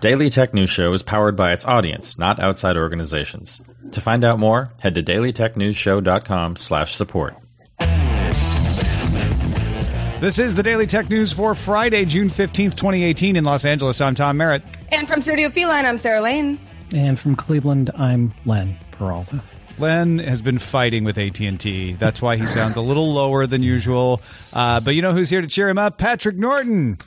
Daily Tech News Show is powered by its audience, not outside organizations. To find out more, head to dailytechnewsshow.com slash support. This is the Daily Tech News for Friday, June 15th, 2018 in Los Angeles. I'm Tom Merritt. And from Studio Feline, I'm Sarah Lane. And from Cleveland, I'm Len Peralta. Len has been fighting with AT&T. That's why he sounds a little lower than usual. Uh, but you know who's here to cheer him up? Patrick Norton.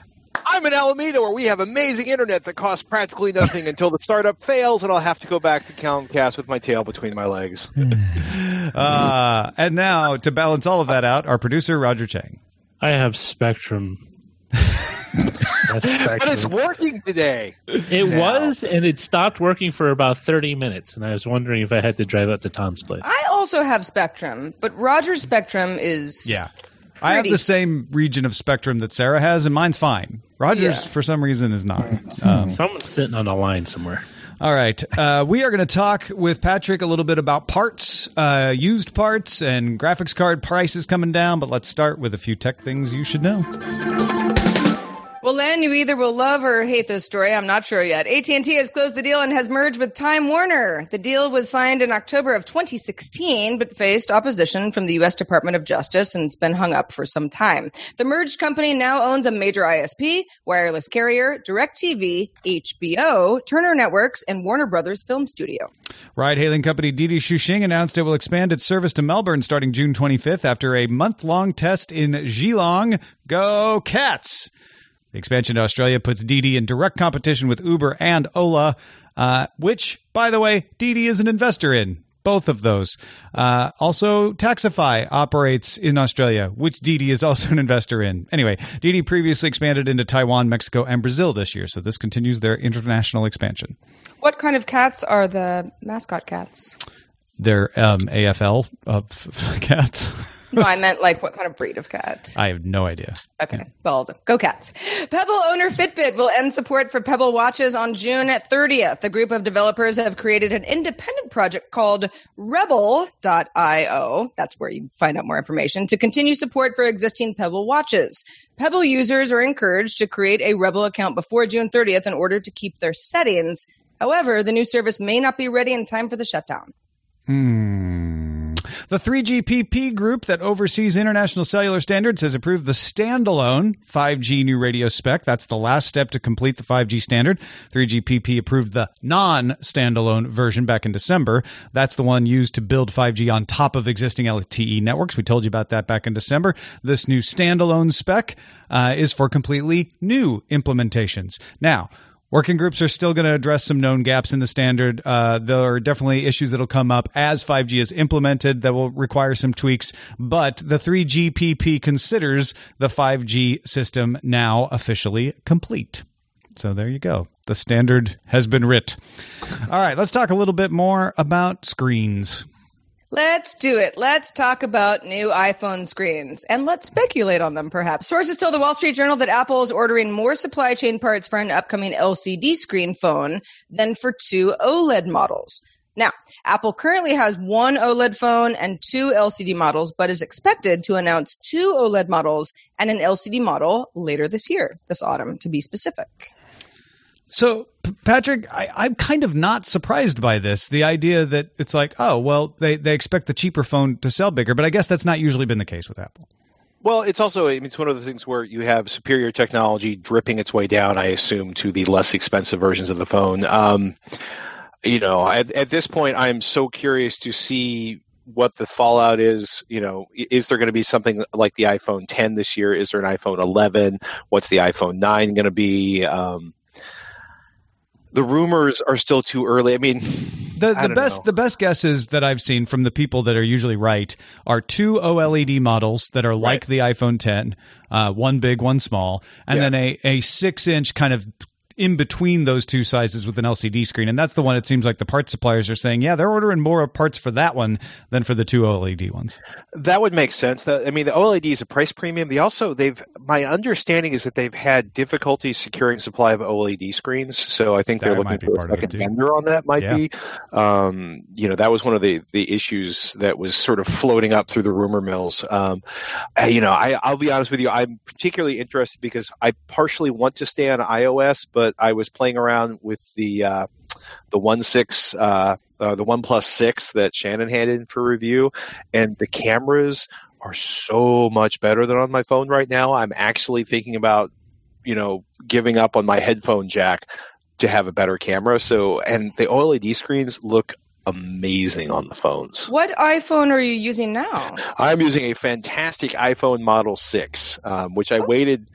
I'm in Alameda where we have amazing internet that costs practically nothing until the startup fails and I'll have to go back to Comcast with my tail between my legs. Uh, and now, to balance all of that out, our producer, Roger Chang. I have Spectrum. But it's working today. It now. was, and it stopped working for about 30 minutes. And I was wondering if I had to drive up to Tom's place. I also have Spectrum, but Roger's Spectrum is. Yeah. I have the same region of spectrum that Sarah has, and mine's fine. Rogers, Yeah. for some reason, is not. Um, Someone's sitting on a line somewhere. All right. Uh, we are going to talk with Patrick a little bit about parts, uh, used parts, and graphics card prices coming down. But let's start with a few tech things you should know. Well, Len, you either will love or hate this story. I'm not sure yet. AT&T has closed the deal and has merged with Time Warner. The deal was signed in October of 2016, but faced opposition from the U.S. Department of Justice and it's been hung up for some time. The merged company now owns a major ISP, wireless carrier, DirecTV, HBO, Turner Networks, and Warner Brothers Film Studio. Ride hailing company Didi Chuxing announced it will expand its service to Melbourne starting June 25th after a month long test in Geelong. Go Cats! The expansion to Australia puts Didi in direct competition with Uber and Ola, uh, which, by the way, Didi is an investor in. Both of those. Uh, also, Taxify operates in Australia, which Didi is also an investor in. Anyway, Didi previously expanded into Taiwan, Mexico, and Brazil this year, so this continues their international expansion. What kind of cats are the mascot cats? Their um, AFL of cats. No, I meant like what kind of breed of cat? I have no idea. Okay, well, go cats. Pebble owner Fitbit will end support for Pebble watches on June 30th. A group of developers have created an independent project called Rebble.io. That's where you find out more information to continue support for existing Pebble watches. Pebble users are encouraged to create a Rebble account before June 30th in order to keep their settings. However, the new service may not be ready in time for the shutdown. Hmm. The 3GPP group that oversees international cellular standards has approved the standalone 5G new radio spec. That's the last step to complete the 5G standard. 3GPP approved the non standalone version back in December. That's the one used to build 5G on top of existing LTE networks. We told you about that back in December. This new standalone spec uh, is for completely new implementations. Now, Working groups are still going to address some known gaps in the standard. Uh, there are definitely issues that'll come up as 5G is implemented that will require some tweaks. But the 3GPP considers the 5G system now officially complete. So there you go. The standard has been writ. All right, let's talk a little bit more about screens. Let's do it. Let's talk about new iPhone screens and let's speculate on them, perhaps. Sources tell the Wall Street Journal that Apple is ordering more supply chain parts for an upcoming LCD screen phone than for two OLED models. Now, Apple currently has one OLED phone and two LCD models, but is expected to announce two OLED models and an LCD model later this year, this autumn, to be specific. So, Patrick, I, I'm kind of not surprised by this. The idea that it's like, oh, well, they, they expect the cheaper phone to sell bigger, but I guess that's not usually been the case with Apple. Well, it's also it's one of the things where you have superior technology dripping its way down. I assume to the less expensive versions of the phone. Um, you know, at, at this point, I'm so curious to see what the fallout is. You know, is there going to be something like the iPhone 10 this year? Is there an iPhone 11? What's the iPhone 9 going to be? Um, the rumors are still too early. I mean, the I the don't best know. the best guesses that I've seen from the people that are usually right are two OLED models that are like the iPhone 10, uh, one big, one small, and Yeah. then a a six inch kind of in between those two sizes with an LCD screen, and that's the one. It seems like the parts suppliers are saying, yeah, they're ordering more parts for that one than for the two OLED ones. That would make sense. That I mean, the OLED is a price premium. They also they've my understanding is that they've had difficulty securing supply of OLED screens. So I think That they're looking for a second vendor on that. Might Yeah. be, um, you know, that was one of the the issues that was sort of floating up through the rumor mills. Um, you know, I, I'll be honest with you. I'm particularly interested because I partially want to stay on iOS, but I was playing around with the uh, the one six. Uh, uh, the One Plus Six that Shannon had in for review, and the cameras are so much better than on my phone right now. I'm actually thinking about, you know, giving up on my headphone jack to have a better camera. So, and the OLED screens look amazing on the phones. What iPhone are you using now? I'm using a fantastic iPhone Model 6, um, which I waited,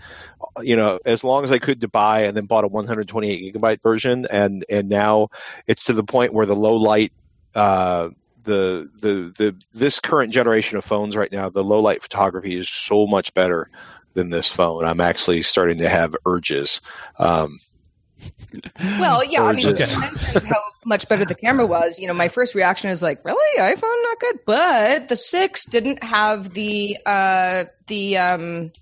you know, as long as I could to buy, and then bought a 128 gigabyte version, and and now it's to the point where the low light, uh, the the the this current generation of phones right now, the low light photography is so much better than this phone. I'm actually starting to have urges. Um, Well, yeah, I mean, mentioned how much better the camera was. You know, my first reaction is like, really, iPhone not good, but the six didn't have the uh, the um,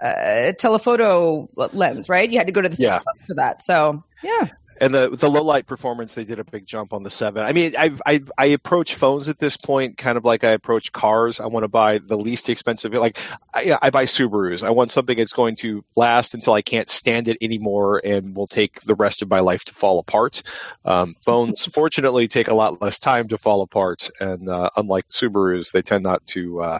uh, telephoto lens, right? You had to go to the six Yeah. plus for that. So, yeah, and the the low light performance they did a big jump on the seven. I mean I've, i i approach phones at this point kind of like i approach cars. I want to buy the least expensive like I, I buy subarus. I want something that's going to last until i can't stand it anymore and will take the rest of my life to fall apart. Um, phones fortunately take a lot less time to fall apart and uh, unlike subarus they tend not to uh,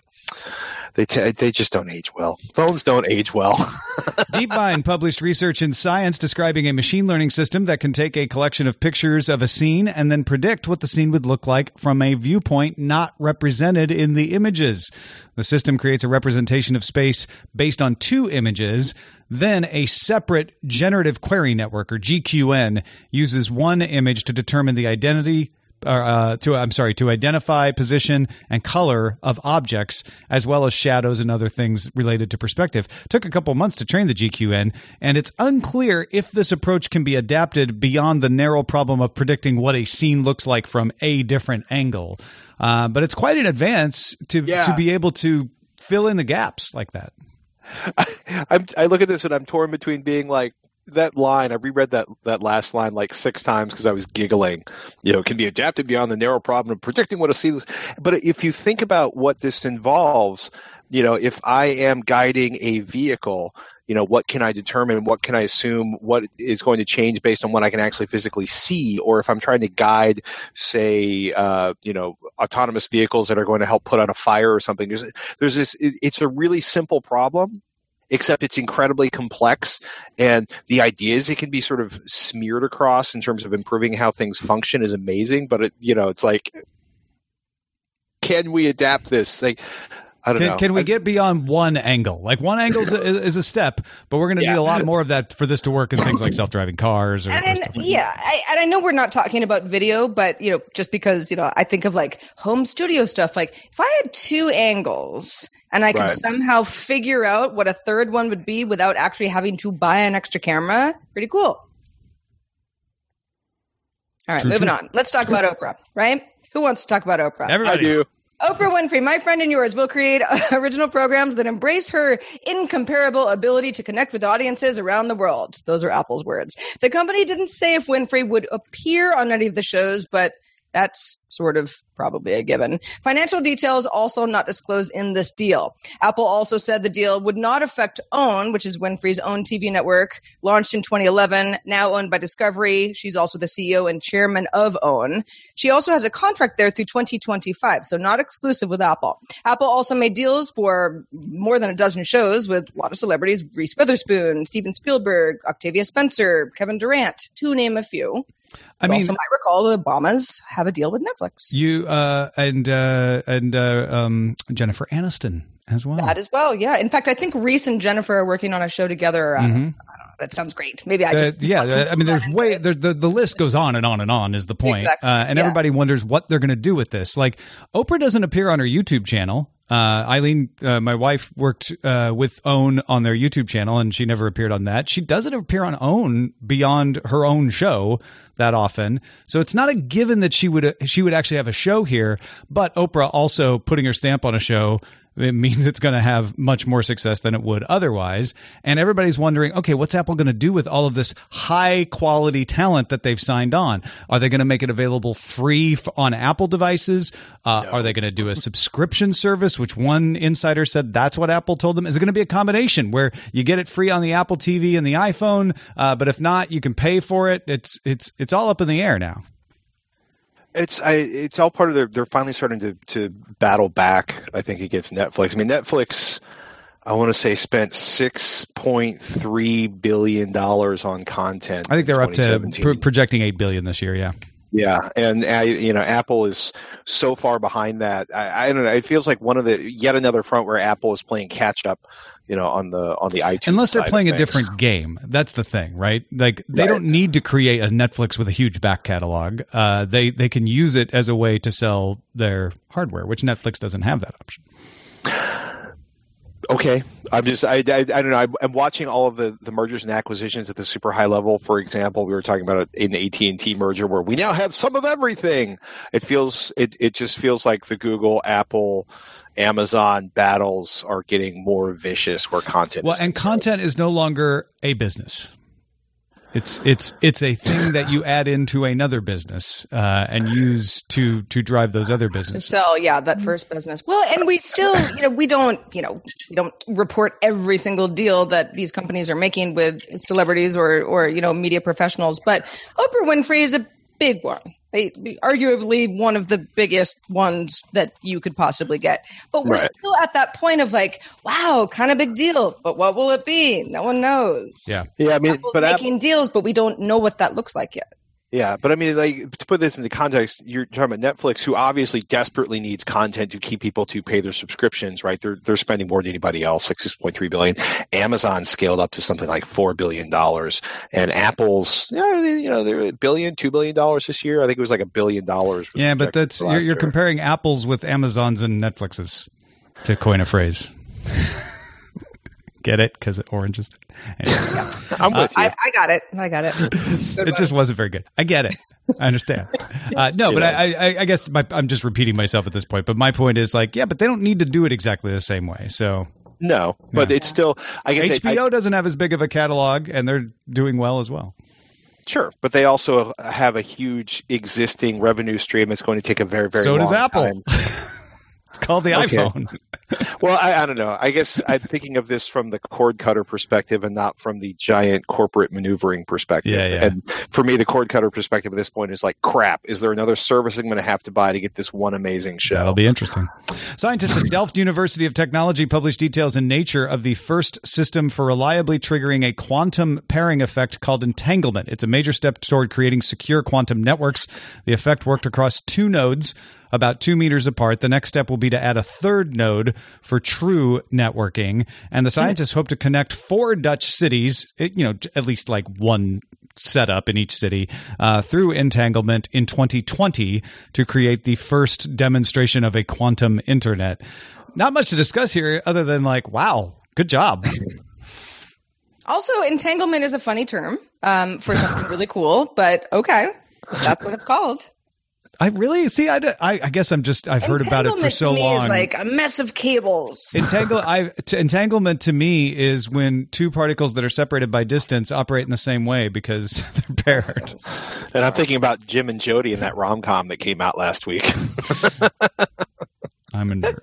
they t- they just don't age well. Phones don't age well. DeepMind published research in Science describing a machine learning system that can take a collection of pictures of a scene and then predict what the scene would look like from a viewpoint not represented in the images. The system creates a representation of space based on two images. Then a separate generative query network, or GQN, uses one image to determine the identity uh, to I'm sorry to identify position and color of objects as well as shadows and other things related to perspective. Took a couple months to train the GQN, and it's unclear if this approach can be adapted beyond the narrow problem of predicting what a scene looks like from a different angle. Uh, but it's quite an advance to Yeah. to be able to fill in the gaps like that. I'm, I look at this and I'm torn between being like that line. I reread that that last line like six times because I was giggling. You know, it can be adapted beyond the narrow problem of predicting what a scene. But if you think about what this involves, you know, if I am guiding a vehicle, you know, what can I determine? What can I assume? What is going to change based on what I can actually physically see? Or if I'm trying to guide, say, uh, you know, autonomous vehicles that are going to help put out a fire or something. There's, there's this. It, it's a really simple problem, except it's incredibly complex. And the ideas it can be sort of smeared across in terms of improving how things function is amazing. But it, you know, it's like, can we adapt this? Like, I don't Can, know. can we I- get beyond one angle? Like one angle is a, is a step, but we're going to Yeah. need a lot more of that for this to work in things like self-driving cars or, or and, stuff and like yeah, I, and I know we're not talking about video, but you know, just because you know, I think of like home studio stuff. Like if I had two angles and I could Right. somehow figure out what a third one would be without actually having to buy an extra camera, pretty cool. All right, True, moving true. on. Let's talk about Oprah, right? Who wants to talk about Oprah? I Everybody, do. Oprah Winfrey, my friend and yours, will create original programs that embrace her incomparable ability to connect with audiences around the world. Those are Apple's words. The company didn't say if Winfrey would appear on any of the shows, but That's sort of probably a given. Financial details also not disclosed in this deal. Apple also said the deal would not affect OWN, which is Winfrey's own TV network, launched in 2011, now owned by Discovery. She's also the CEO and chairman of OWN. She also has a contract there through 2025, so not exclusive with Apple. Apple also made deals for more than a dozen shows with a lot of celebrities Reese Witherspoon, Steven Spielberg, Octavia Spencer, Kevin Durant, to name a few. I mean, also might recall the Obamas have a deal with Netflix. you uh, and uh, and uh, um, Jennifer Aniston as well. That as well, yeah. In fact, I think Reese and Jennifer are working on a show together. Uh, I don't know. That sounds great. Maybe I Uh, just yeah, uh, I mean, there's way there, the the list goes on and on and on is the point, Exactly, uh, and yeah. everybody wonders what they're going to do with this. Like Oprah doesn't appear on her YouTube channel. Uh, Eileen, uh, my wife, worked uh, with Own on their YouTube channel, and she never appeared on that. She doesn't appear on Own beyond her own show that often, so it's not a given that she would she would actually have a show here. But Oprah also putting her stamp on a show it means it's going to have much more success than it would otherwise. And everybody's wondering, okay, what's Apple going to do with all of this high quality talent that they've signed on? Are they going to make it available free f- on Apple devices? Uh, Are they going to do a subscription service, which one insider said that's what Apple told them? Is it going to be a combination where you get it free on the Apple TV and the iPhone, uh, but if not, you can pay for it? It's it's it's all up in the air now. It's I, it's all part of their. They're finally starting to to battle back. I think against Netflix. I mean, Netflix. I want to say spent six point three billion dollars on content. I think they're up to pro- projecting eight billion this year. Yeah. Yeah, and uh, you know, Apple is so far behind that. I, I don't know. It feels like one of the yet another front where Apple is playing catch up. You know, on the on the iTunes. unless they're playing a different game that's the thing right like they Right. don't need to create a netflix with a huge back catalog uh, they they can use it as a way to sell their hardware which netflix doesn't have that option Okay, I'm just I, I, I don't know. I'm, I'm watching all of the, the mergers and acquisitions at the super high level. For example, we were talking about an AT and T merger where we now have some of everything. It feels it it just feels like the Google, Apple, Amazon battles are getting more vicious where content. well and content is no longer a business it's it's it's a thing that you add into another business uh, and use to to drive those other businesses. Sell yeah that first business. Well and we still you know we don't you know we don't report every single deal that these companies are making with celebrities or or you know media professionals but oprah winfrey is a big one they, arguably one of the biggest ones that you could possibly get. But we're Right. still at that point of like wow kind of big deal. But what will it be? No one knows. Yeah. yeah, I mean, Apple's but Apple, making deals but we don't know what that looks like yet Yeah, but I mean, like to put this into context, you're talking about Netflix, who obviously desperately needs content to keep people to pay their subscriptions. Right? They're they're spending more than anybody else, like six point three billion. Amazon scaled up to something like four billion dollars, and Apple's, yeah, they- you know, they're a billion, two billion dollars this year. I think it was like a billion dollars. yeah but that's you're, you're comparing apples with amazons and netflixes to coin a phrase get it because oranges anyway. I'm with you. I, I got it i got it it just wasn't very good. I get it. I understand. Uh, no, but I, I, I guess my, I'm just repeating myself at this point. But my point is like, yeah, but they don't need to do it exactly the same way. So no, but Yeah. it's still. I guess it- I- HBO doesn't have as big of a catalog, and they're doing well as well. Sure, but they also have a huge existing revenue stream. It's going to take a very, very so does Apple. it's called the Okay. iPhone. Well, I, I don't know. I guess I'm thinking of this from the cord cutter perspective and not from the giant corporate maneuvering perspective. Yeah, yeah. And for me, the cord cutter perspective at this point is like, crap, is there another service I'm going to have to buy to get this one amazing show? That'll be interesting. Scientists at Delft University of Technology published details in Nature of the first system for reliably triggering a quantum pairing effect called entanglement. It's a major step toward creating secure quantum networks. The effect worked across two nodes about two meters apart. The next step will be to add a third node for true networking. And the scientists hope to connect four Dutch cities, you know, at least like one setup in each city uh, through entanglement in 2020 to create the first demonstration of a quantum internet. Not much to discuss here other than like, wow, good job. Also, entanglement is a funny term um, for something really cool, but okay, that's what it's called. I really see. I, I, I guess I'm just I've heard about it for so to me long. Is like a mess of cables. Entangle, I, t- entanglement to me is when two particles that are separated by distance operate in the same way because they're paired. And I'm thinking about Jim and Jody in that rom com that came out last week. I'm a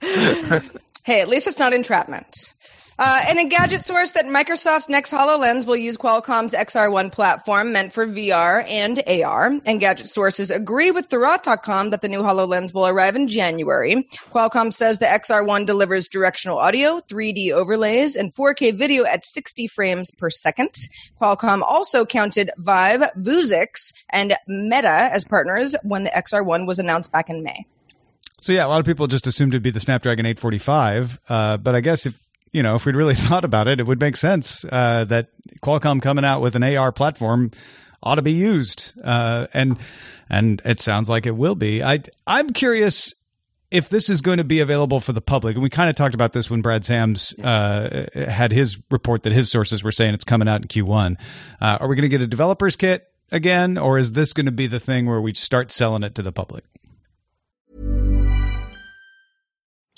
nerd. Hey, at least it's not entrapment. Uh, and a gadget source that Microsoft's next HoloLens will use Qualcomm's XR1 platform meant for VR and AR. Engadget sources agree with Thurrott.com that the new HoloLens will arrive in January. Qualcomm says the XR1 delivers directional audio, 3D overlays, and 4K video at 60 frames per second. Qualcomm also counted Vive, Vuzix, and Meta as partners when the XR1 was announced back in May. So yeah, a lot of people just assumed it'd be the Snapdragon 845, uh, but I guess if you know if we'd really thought about it, it would make sense uh, that Qualcomm coming out with an AR platform ought to be used, uh, and and it sounds like it will be. I I'm curious if this is going to be available for the public, and we kind of talked about this when Brad Sams uh, had his report that his sources were saying it's coming out in Q1. Uh, are we going to get a developer's kit again, or is this going to be the thing where we start selling it to the public?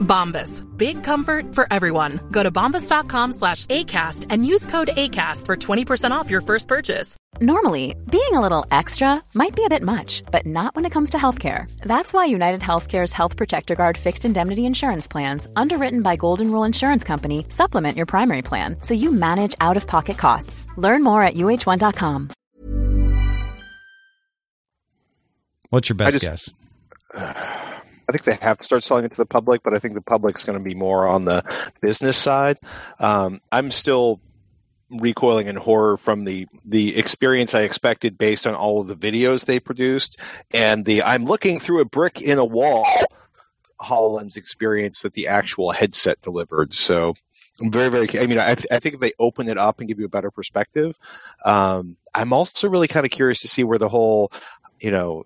Bombas. Big comfort for everyone. Go to bombas.com slash ACAST and use code ACAST for 20% off your first purchase. Normally, being a little extra might be a bit much, but not when it comes to healthcare. That's why United Healthcare's Health Protector Guard fixed indemnity insurance plans, underwritten by Golden Rule Insurance Company, supplement your primary plan so you manage out of pocket costs. Learn more at uh1.com. What's your best just, guess? I think they have to start selling it to the public, but I think the public's going to be more on the business side. Um, I'm still recoiling in horror from the the experience I expected based on all of the videos they produced and the I'm looking through a brick in a wall HoloLens experience that the actual headset delivered. So I'm very, very. I mean, I, th- I think if they open it up and give you a better perspective, um, I'm also really kind of curious to see where the whole, you know,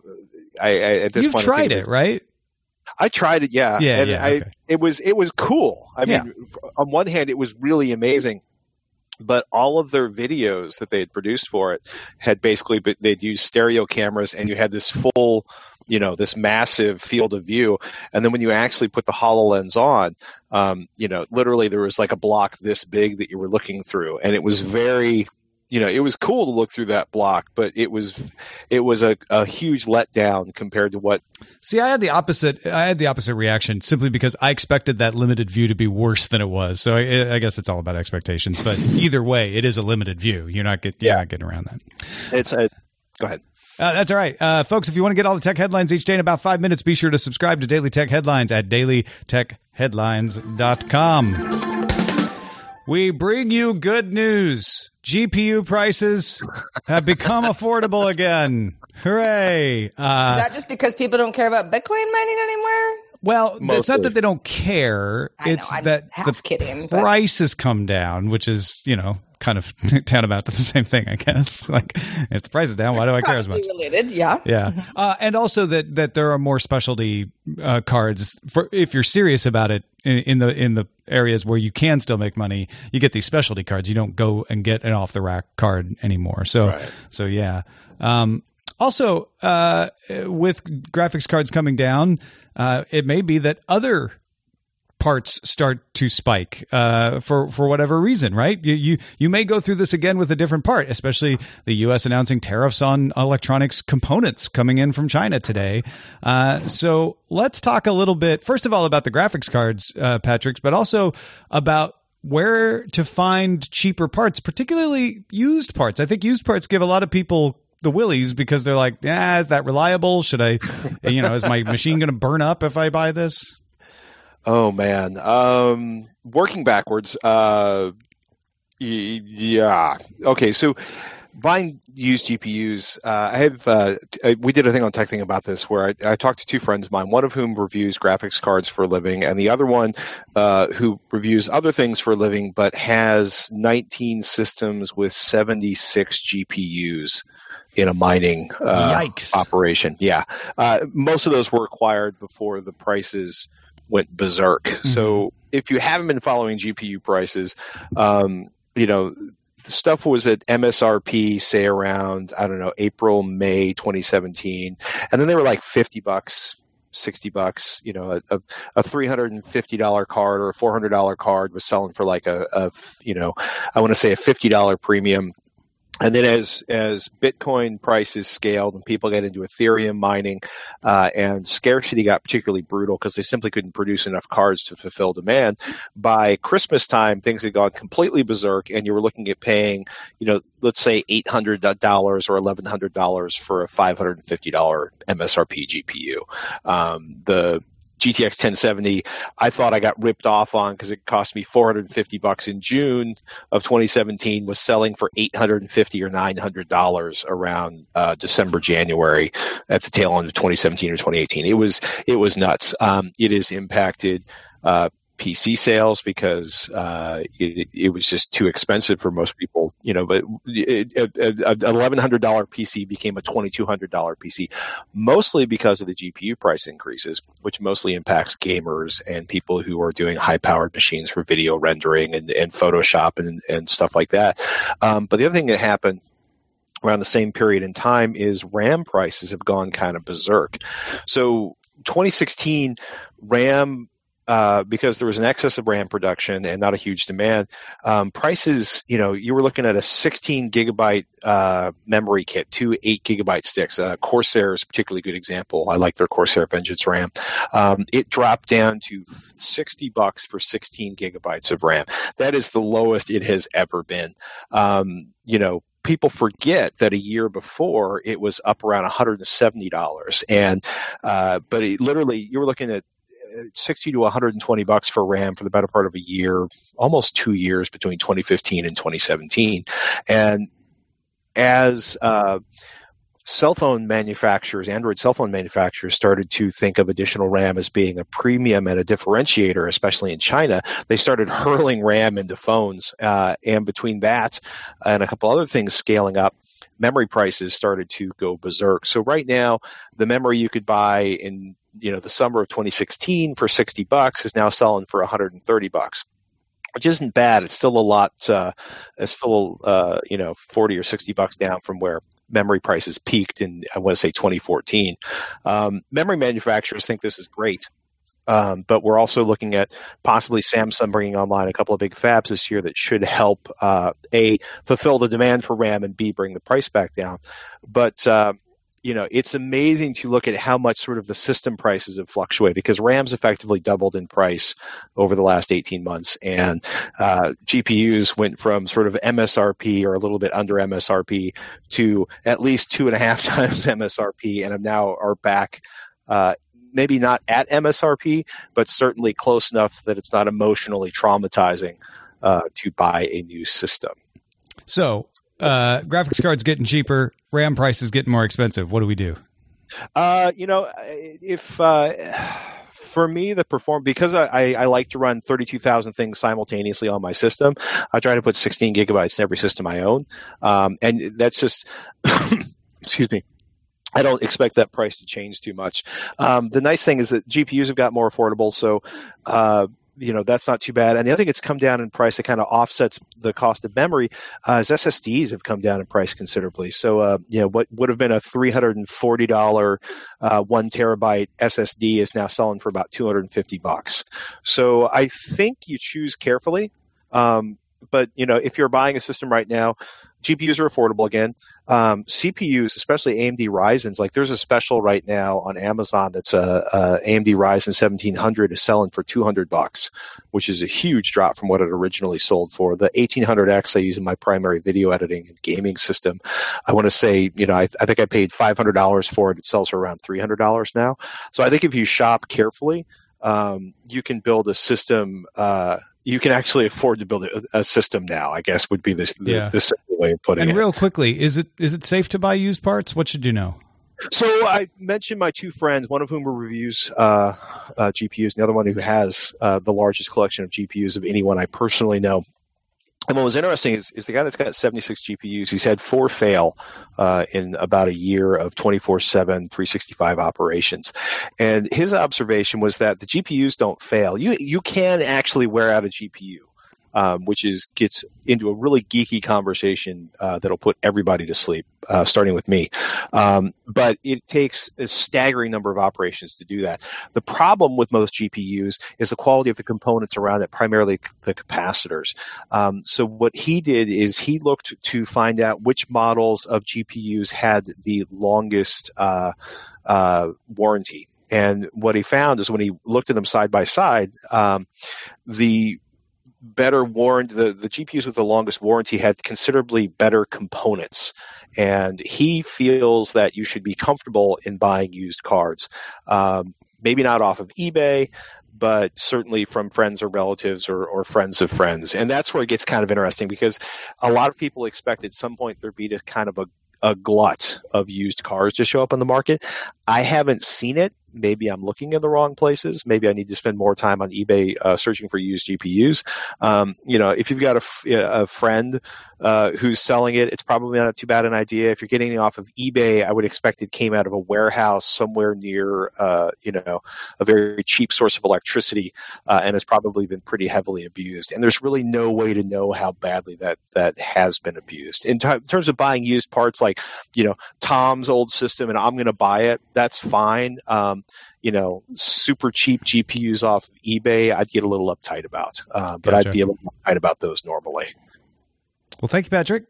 I, I at this You've point, tried it, right? I tried it, yeah, Yeah, and yeah, I, okay. it was it was cool. I Yeah. mean, on one hand, it was really amazing, but all of their videos that they had produced for it had basically they'd use stereo cameras, and you had this full, you know, this massive field of view, and then when you actually put the Hololens on, um, you know, literally there was like a block this big that you were looking through, and it was very you know, it was cool to look through that block, but it was it was a, a huge letdown compared to what See, I had the opposite. I had the opposite reaction simply because I expected that limited view to be worse than it was. So I, I guess it's all about expectations. But either way, it is a limited view. You're not get, you're not getting around that. it's. A, go ahead. Uh, that's all right. Uh, folks, if you want to get all the tech headlines each day in about five minutes, be sure to subscribe to Daily Tech Headlines at dailytechheadlines.com. We bring you good news. GPU prices have become affordable again. Hooray. Uh, Is that just because people don't care about Bitcoin mining anymore? well, it's not that they don't care. I know, it's I'm that half the kidding, but- has come down, which is, you know, kind of tantamount to the same thing, I guess. Like, if the price is down, why do I care as much? Related, yeah. yeah uh, and also that that there are more specialty uh, cards for if you're serious about it in, in the in the areas where you can still make money you get these specialty cards you don't go and get an off the rack card anymore so Right. so yeah um, also uh, with graphics cards coming down uh, it may be that other parts start to spike uh, for for whatever reason, right? You, you you may go through this again with a different part, especially the U.S. announcing tariffs on electronics components coming in from China today. Uh, so let's talk a little bit, first of all, about the graphics cards, uh, Patrick, but also about where to find cheaper parts, particularly used parts. I think used parts give a lot of people the willies because they're like, yeah, is that reliable? Should I, you know, is my machine going to burn up if I buy this? Oh man, um, working backwards. Uh, yeah. Okay, so buying used GPUs, uh, I have. Uh, we did a thing on TekThing about this, where I, I, talked to two friends of mine, one of whom reviews graphics cards for a living, and the other one uh, who reviews other things for a living, but has 19 systems with 76 GPUs in a mining uh, Yikes. operation. Yeah, uh, most of those were acquired before the prices went berserk. Mm-hmm. So if you haven't been following GPU prices, um, you know the stuff was at MSRP, say around I don't know April May 2017, and then they were like 50 bucks. 60 bucks, you know, a, a $350 card or a $400 card was selling for like a, a you know, I want to say a $50 premium and then as as Bitcoin prices scaled and people got into Ethereum mining, uh, and scarcity got particularly brutal because they simply couldn't produce enough cards to fulfill demand. By Christmas time, things had gone completely berserk, and you were looking at paying, you know, let's say eight hundred dollars or eleven hundred dollars for a five hundred and fifty dollar MSRP GPU. Um, the GTX 1070, I thought I got ripped off on because it cost me 450 bucks in June of 2017, was selling for 850 or 900 dollars around uh, December, January at the tail end of 2017 or 2018. It was it was nuts. Um, it is impacted. Uh, PC sales because uh, it, it, was just too expensive for most people, you know. But eleven hundred dollar PC became a twenty two hundred dollar PC, mostly because of the GPU price increases, which mostly impacts gamers and people who are doing high powered machines for video rendering and, and Photoshop and, and stuff like that. Um, but the other thing that happened around the same period in time is RAM prices have gone kind of berserk. So 2016 RAM uh, because there was an excess of RAM production and not a huge demand. Um, prices, you know, you were looking at a 16 gigabyte uh, memory kit, two eight gigabyte sticks. Uh, Corsair is a particularly good example. I like their Corsair Vengeance RAM. Um, it dropped down to 60 bucks for 16 gigabytes of RAM. That is the lowest it has ever been. Um, you know, people forget that a year before it was up around $170 and uh, but it, literally you were looking at 60 to 120 bucks for RAM for the better part of a year, almost two years between 2015 and 2017. And as uh, cell phone manufacturers, Android cell phone manufacturers, started to think of additional RAM as being a premium and a differentiator, especially in China, they started hurling RAM into phones. Uh, and between that and a couple other things scaling up, memory prices started to go berserk. So right now, the memory you could buy in you know the summer of 2016 for 60 bucks is now selling for 130 bucks which isn't bad. It's still a lot uh, it's still uh, you know 40 or 60 bucks down from where memory prices peaked in i want to say 2014 um, memory manufacturers think this is great um, but we're also looking at possibly Samsung bringing online a couple of big fabs this year that should help uh, a fulfill the demand for RAM and b bring the price back down. But uh, you know, it's amazing to look at how much sort of the system prices have fluctuated because RAM's effectively doubled in price over the last 18 months. And uh, GPUs went from sort of MSRP or a little bit under MSRP to at least two and a half times MSRP and now are back uh, maybe not at MSRP, but certainly close enough that it's not emotionally traumatizing uh, to buy a new system. So uh, graphics cards getting cheaper, RAM prices getting more expensive. What do we do? Uh, you know, if uh, for me the perform because I, I, like to run 32,000 things simultaneously on my system, I try to put 16 gigabytes in every system I own, um, and that's just excuse me. I don't expect that price to change too much. Um, the nice thing is that GPUs have got more affordable, so uh, you know that's not too bad. And the other thing that's come down in price that kind of offsets the cost of memory uh, is SSDs have come down in price considerably. So uh, you know what would have been a three hundred and forty dollar uh, one terabyte SSD is now selling for about two hundred and fifty bucks. So I think you choose carefully. Um, but you know if you're buying a system right now GPUs are affordable again. Um, CPUs, especially AMD Ryzen's, like there's a special right now on Amazon that's a, a AMD Ryzen 1700 is selling for 200 bucks, which is a huge drop from what it originally sold for. The 1800X I use in my primary video editing and gaming system, I want to say, you know, I, I think I paid $500 for it. It sells for around $300 now. So I think if you shop carefully, um, you can build a system. Uh, you can actually afford to build a, a, system now. I guess would be the, the, Yeah. the simple way of putting And it. And real quickly, is it is it safe to buy used parts? What should you know? So I mentioned my two friends, one of whom reviews uh, uh, GPUs, and the other one who has uh, the largest collection of GPUs of anyone I personally know. And what was interesting is, is the guy that's got 76 GPUs, he's had four fail uh, in about a year of 24 7, 365 operations. And his observation was that the GPUs don't fail. You, you can actually wear out a GPU. Um, which is gets into a really geeky conversation uh, that'll put everybody to sleep, uh, starting with me. Um, but it takes a staggering number of operations to do that. The problem with most GPUs is the quality of the components around it, primarily the capacitors. Um, so what he did is he looked to find out which models of GPUs had the longest uh, uh, warranty. And what he found is when he looked at them side by side, um, the better warranty the, the gpus with the longest warranty had considerably better components. And he feels that you should be comfortable in buying used cards. Um, maybe not off of ebay but certainly from friends or relatives or, or friends of friends. And that's where it gets kind of interesting because a lot of people expect at some point there'd be just kind of a, a glut of used cars to show up on the market. I haven't seen it maybe I'm looking in the wrong places. Maybe I need to spend more time on eBay uh, searching for used GPUs. Um, you know, if you've got a, f- a friend uh, who's selling it, it's probably not too bad an idea. If you're getting it off of eBay, I would expect it came out of a warehouse somewhere near, uh, you know, a very cheap source of electricity, uh, and has probably been pretty heavily abused. And there's really no way to know how badly that that has been abused. In, t- in terms of buying used parts, like you know, Tom's old system, and I'm going to buy it. That's fine. Um, you know, super cheap GPUs off of eBay, I'd get a little uptight about. Uh, but Gotcha. I'd be a little uptight about those normally. Well, thank you, Patrick.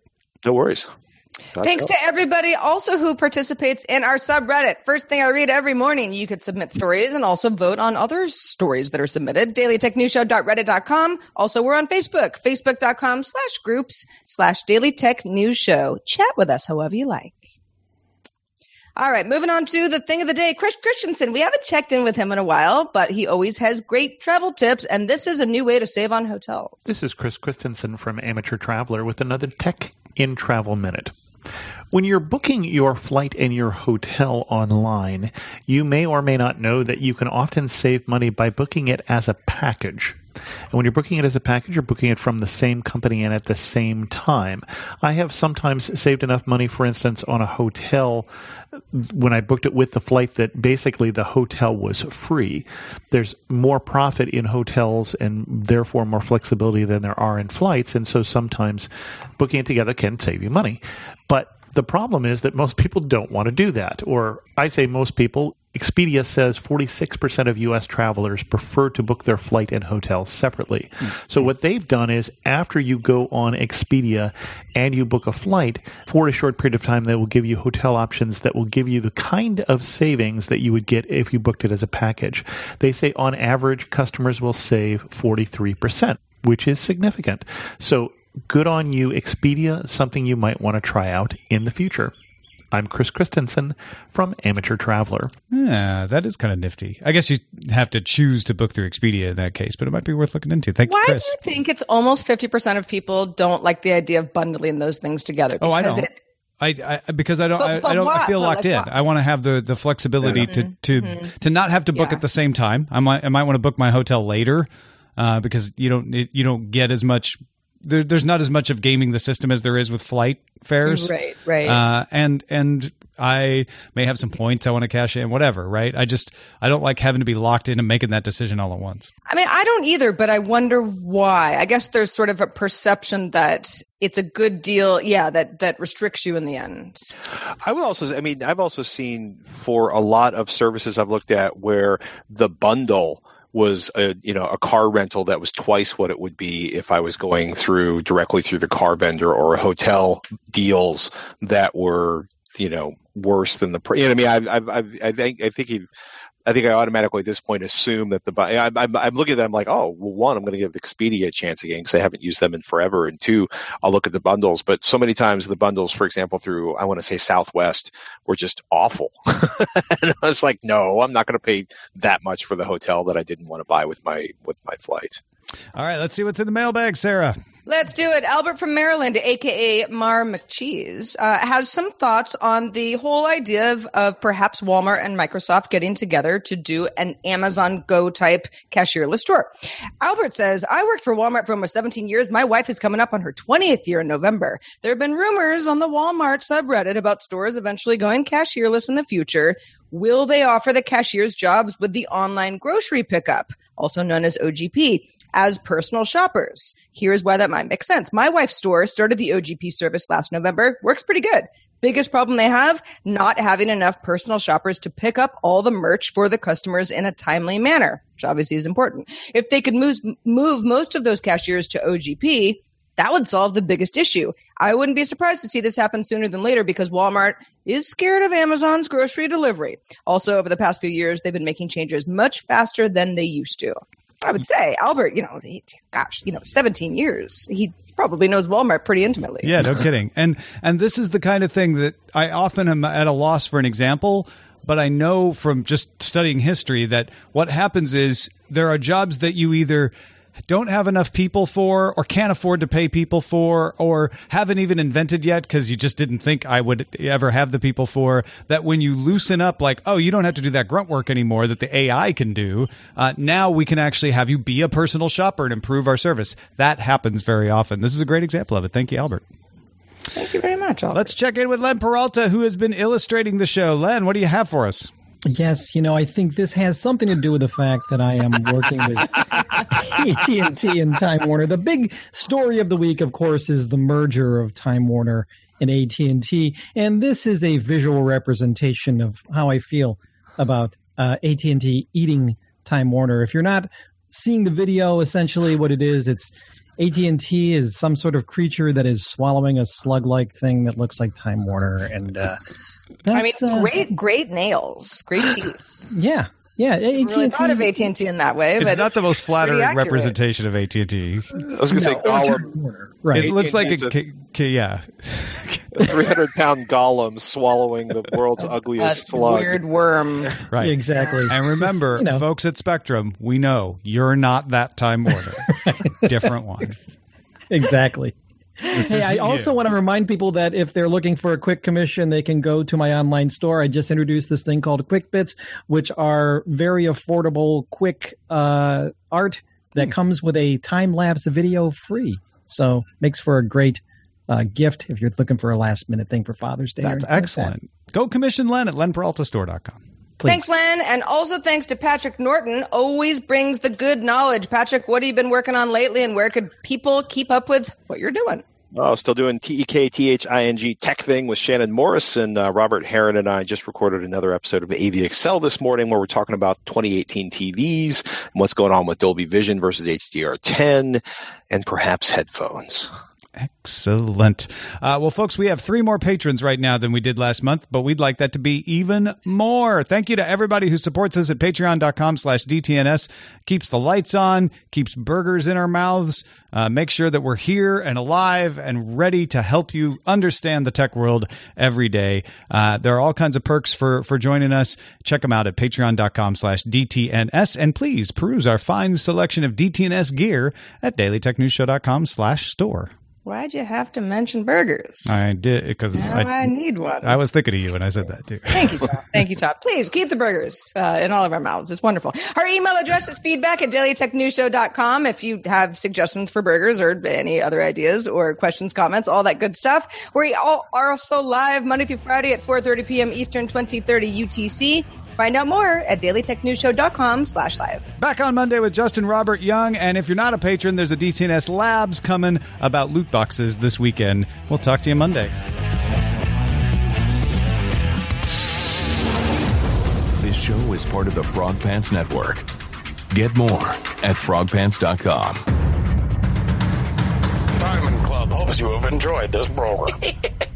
No worries. Thanks to everybody also who participates in our subreddit. First thing I read every morning, you could submit stories and also vote on other stories that are submitted. DailyTechNewsShow.reddit.com. Also, we're on Facebook, Facebook.com slash groups slash Daily Tech News Show. Chat with us however you like. All right, moving on to the thing of the day. Chris Christensen, we haven't checked in with him in a while, but he always has great travel tips, and this is a new way to save on hotels. This is Chris Christensen from Amateur Traveler with another Tech in Travel Minute. When you're booking your flight and your hotel online, you may or may not know that you can often save money by booking it as a package. And when you're booking it as a package, you're booking it from the same company and at the same time. I have sometimes saved enough money, for instance, on a hotel when I booked it with the flight that basically the hotel was free. There's more profit in hotels and therefore more flexibility than there are in flights. And so sometimes booking it together can save you money. But the problem is that most people don't want to do that. Or I say most people, Expedia says 46% of US travelers prefer to book their flight and hotel separately. Mm. So what they've done is after you go on Expedia and you book a flight, for a short period of time they will give you hotel options that will give you the kind of savings that you would get if you booked it as a package. They say on average customers will save 43%, which is significant. So good on you Expedia, something you might want to try out in the future. I'm Chris Christensen from Amateur Traveler. Yeah, that is kind of nifty. I guess you have to choose to book through Expedia in that case, but it might be worth looking into. Thank Why you, do you think it's almost 50% of people don't like the idea of bundling those things together? Oh, I Because don't. it- I, I because I don't But- I, but I don't I feel But locked like in. what? I want to have the the flexibility to to Mhm. to not have to book Yeah. at the same time. I might I might want to book my hotel later uh, because you don't you don't get as much. There, there's not as much of gaming the system as there is with flight fares. Right, right. Uh, and and I may have some points I want to cash in, whatever. Right. I just I don't like having to be locked in and making that decision all at once. I mean, I don't either, but I wonder why. I guess there's sort of a perception that it's a good deal, yeah, that that restricts you in the end. I will also, I mean, I've also seen for a lot of services I've looked at where the bundle was a you know a car rental that was twice what it would be if I was going through directly through the car vendor or a hotel deals that were you know worse than the you know I mean? I I I think I think I think I automatically at this point assume that the I'm, I'm, I'm looking at them like, oh, well, one, I'm going to give Expedia a chance again because I haven't used them in forever, and two, I'll look at the bundles. But so many times the bundles, for example, through I want to say Southwest, were just awful, and I was like, no, I'm not going to pay that much for the hotel that I didn't want to buy with my with my flight. All right, let's see what's in the mailbag, Sarah. Let's do it. Albert from Maryland, aka Mar McCheese, uh, has some thoughts on the whole idea of, of perhaps Walmart and Microsoft getting together to do an Amazon Go type cashierless store. Albert says, I worked for Walmart for almost 17 years. My wife is coming up on her 20th year in November. There have been rumors on the Walmart subreddit about stores eventually going cashierless in the future. Will they offer the cashiers jobs with the online grocery pickup, also known as OGP? As personal shoppers. Here's why that might make sense. My wife's store started the OGP service last November. Works pretty good. Biggest problem they have not having enough personal shoppers to pick up all the merch for the customers in a timely manner, which obviously is important. If they could move, move most of those cashiers to OGP, that would solve the biggest issue. I wouldn't be surprised to see this happen sooner than later because Walmart is scared of Amazon's grocery delivery. Also, over the past few years, they've been making changes much faster than they used to. I would say Albert, you know, he, gosh, you know, 17 years. He probably knows Walmart pretty intimately. Yeah, no kidding. And and this is the kind of thing that I often am at a loss for an example, but I know from just studying history that what happens is there are jobs that you either don't have enough people for or can't afford to pay people for or haven't even invented yet because you just didn't think I would ever have the people for that when you loosen up like oh you don't have to do that grunt work anymore that the AI can do uh, now we can actually have you be a personal shopper and improve our service that happens very often this is a great example of it thank you Albert Thank you very much. Albert. Let's check in with Len Peralta, who has been illustrating the show. Len, what do you have for us? Yes, you know, I think this has something to do with the fact that I am working with AT&T and Time Warner. The big story of the week, of course, is the merger of Time Warner and AT&T, and this is a visual representation of how I feel about uh, AT&T eating Time Warner. If you're not seeing the video, essentially what it is, it's AT&T is some sort of creature that is swallowing a slug-like thing that looks like Time Warner, and uh, I mean, uh, great, great nails, great teeth. Yeah, yeah. AT&T, really thought of AT and T in that way. It's but not the most flattering representation of AT and T. I was going to say Gollum. Right. It looks like a, a, a yeah, a three hundred pound golem swallowing the world's ugliest slug. Weird worm. Right. Exactly. And remember, You know. folks at Spectrum, we know you're not that Time Warner. Different one. exactly. Hey, I also you. want to remind people that if they're looking for a quick commission, they can go to my online store. I just introduced this thing called Quick Bits, which are very affordable, quick uh, art Hmm. that comes with a time lapse video free. So makes for a great uh, gift if you're looking for a last minute thing for Father's Day. That's like that. excellent. Go commission Len at lenperaltastore.com. Please. Thanks, Len. And also thanks to Patrick Norton. Always brings the good knowledge. Patrick, what have you been working on lately and where could people keep up with what you're doing? Oh, still doing T E K T H I N G TekThing with Shannon Morse and uh, Robert Heron and I just recorded another episode of AV Excel this morning where we're talking about 2018 TVs and what's going on with Dolby Vision versus HDR10 and perhaps headphones. Excellent. Uh, well, folks, we have three more patrons right now than we did last month, but we'd like that to be even more. Thank you to everybody who supports us at patreon.com slash DTNS. Keeps the lights on, keeps burgers in our mouths, uh, make sure that we're here and alive and ready to help you understand the tech world every day. Uh, there are all kinds of perks for, for joining us. Check them out at patreon.com slash DTNS. And please peruse our fine selection of DTNS gear at dailytechnewsshow.com slash store. Why'd you have to mention burgers? I did because I, I, need one. I was thinking of you when I said that too. Thank you, Tom. Thank you, Tom. Please keep the burgers uh, in all of our mouths. It's wonderful. Our email address is feedback at dailytechnewsshow.com if you have suggestions for burgers or any other ideas or questions, comments, all that good stuff. We all are also live Monday through Friday at 4.30 p.m. Eastern, 2030 UTC. Find out more at dailytechnewsshow.com slash live. Back on Monday with Justin Robert Young, and if you're not a patron, there's a DTNS Labs coming about loot boxes this weekend. We'll talk to you Monday. This show is part of the Frog Pants Network. Get more at frogpants.com. Diamond Club hopes you have enjoyed this program.